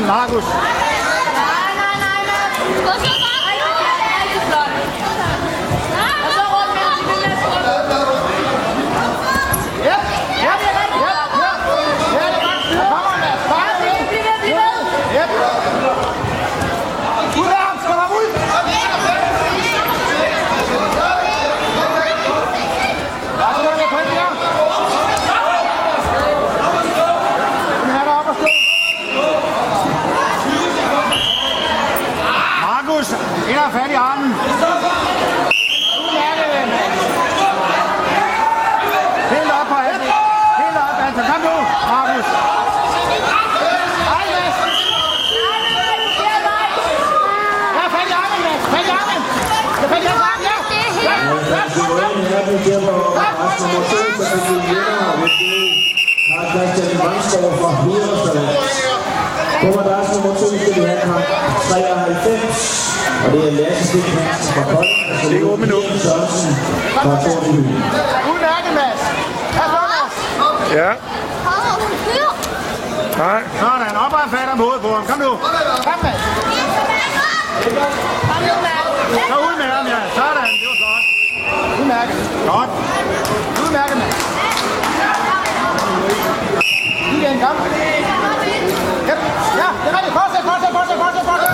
armen, Markus. Nej, nej, nej, nej. Gå så bare. Ej, det er rigtig flot. Og så rundt mellem de der skruer. Ja, ja, ja, ja, ja. Ja, det er godt. Der kommer en Mads. Bare Bliv ved, bliv ved, bliv ved. Ja. Ud af ham, skal ham ud. Lad os gå lidt på den her. Den her deroppe at stå. Markus, ind og fat i armen. Helt op på alt. Helt op, altså. Kom nu, Markus. Hej, Mads. Ja, fat i armen, Mads. Fat i armen. Ja, fat i hans arm, ja. Ja, ja, godt, godt. her blev der på rejse nummer 2, så fik vi vinder, og det er Carl Christian Vangsgaard fra Hviderstad. På madras nummer 2 skal vi have kamp 93, og det er Lasse Stig Hansen fra er otte minutter. Jens Sørensen fra Tordenby. Udmærket, Mads. Ja, nej. Sådan, op og fat om hovedet på ham. Kom nu. Kom, Mads. Kom nu, Mads. Så ud med ham, ja. Sådan, det var flot. Udmærket. Godt. Udmærket, Mads. Igen, kom. Ja, ja, det er rigtigt. Fortsæt, fortsæt, fortsæt, fortsæt, fortsæt.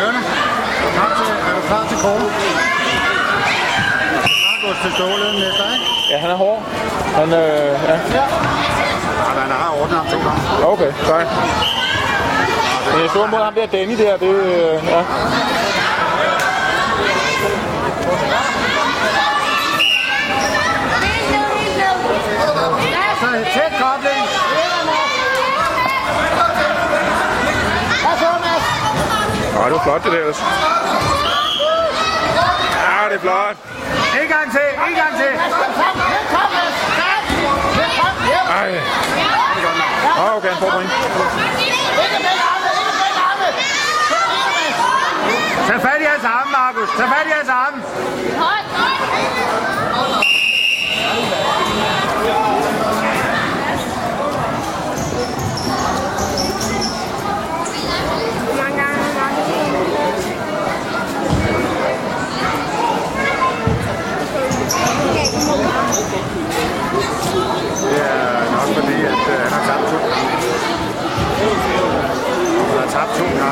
Ørne, er du klar til, er kåren? Markus til Ståle næste, ikke? Ja, han er hård. Han, øh, ja. Ja. Ja, han har ordnet ham to gange. Okay, sej. Men jeg så mod ham der, Danny der, det, øh, ja. Så tæt kobling. Ej, det var flot det der ellers. Er flot. En gang til, en gang til. Ej. Åh, okay, han får point. Tag fat i hans arme, Markus. Tag fat i hans arme. Højt. Det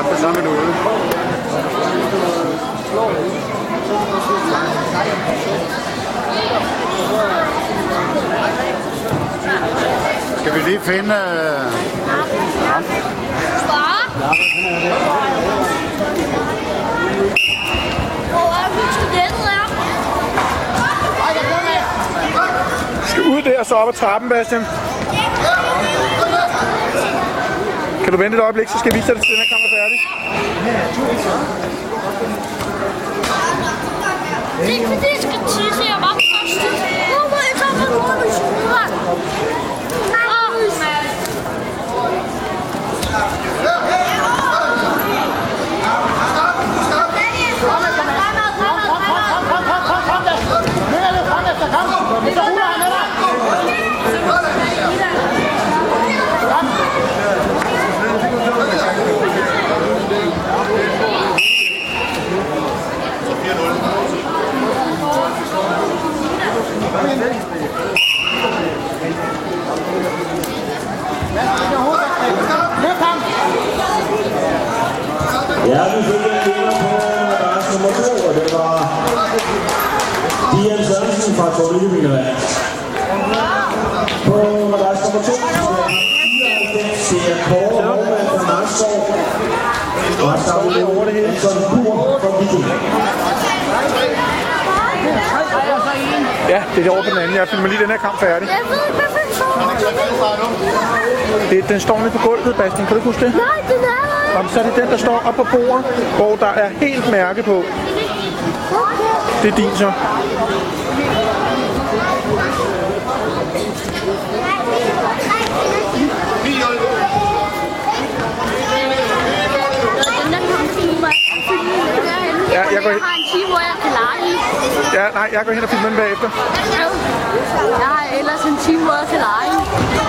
på samme måde. Skal vi lige finde... Øh, Hvor er vi er? Skal ud der og så op ad trappen, Bastian. Kan du vente et øjeblik, så skal jeg vise dig det, til den her kamp. Det er ikke fordi, jeg skal tisse, jeg var først. Hvor må jeg tage mig rundt i skolen? Åh, Mads. Fremad, fremad, kom, fremad. kom, kom, kom, kom, Mads. Mere lidt frem efter, kom. Så ruller han med dig. Løft ham. Ja, vi på nummer 2, og det var Dian Sørensen fra Tordenby. På madras nummer 2, det Kåre fra Og. Anton fra Viking. Ja, det er over på den anden. Jeg filmer lige den her kamp færdig. Jeg ved ikke, det, den står nede på gulvet, Bastian. Kan du ikke huske det? Nej, den er der. Om så er det den, der står op på bordet, hvor der er helt mærke på. Det er din så. Ja, jeg går Jeg har en time, hvor jeg. Ja, nej, jeg går hen og filmer den bagefter. Jeg har ellers en time, hvor jeg kan lege.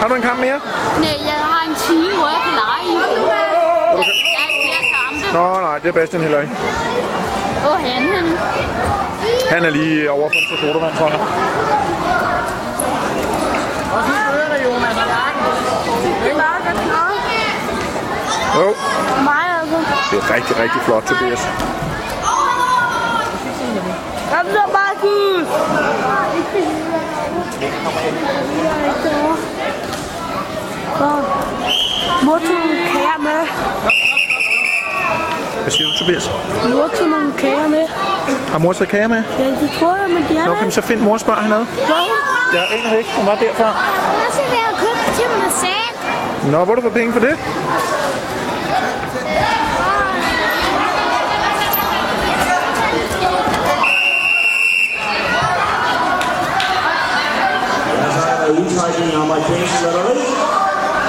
Har du en kamp mere? Nej, jeg har en time, hvor jeg kan lege i. Jeg har flere kampe. Nå, nej, det er Bastian heller ikke. Og han, han. Han er lige over for sodavand, tror jeg. Jo, altså. det er rigtig, rigtig flot, Tobias. Så, Markus! Mor tog nogle kager med. Hvad siger du, Tobias? Mor tog nogle kager med. Har mor taget kage med? Ja, det tror jeg, men de er Nå, kan vi så finde mor og spørge hernede? Jeg aner ikke. Hun var derfra. Og så vil jeg købe til mig selv. Nå, hvor har du fået penge for det?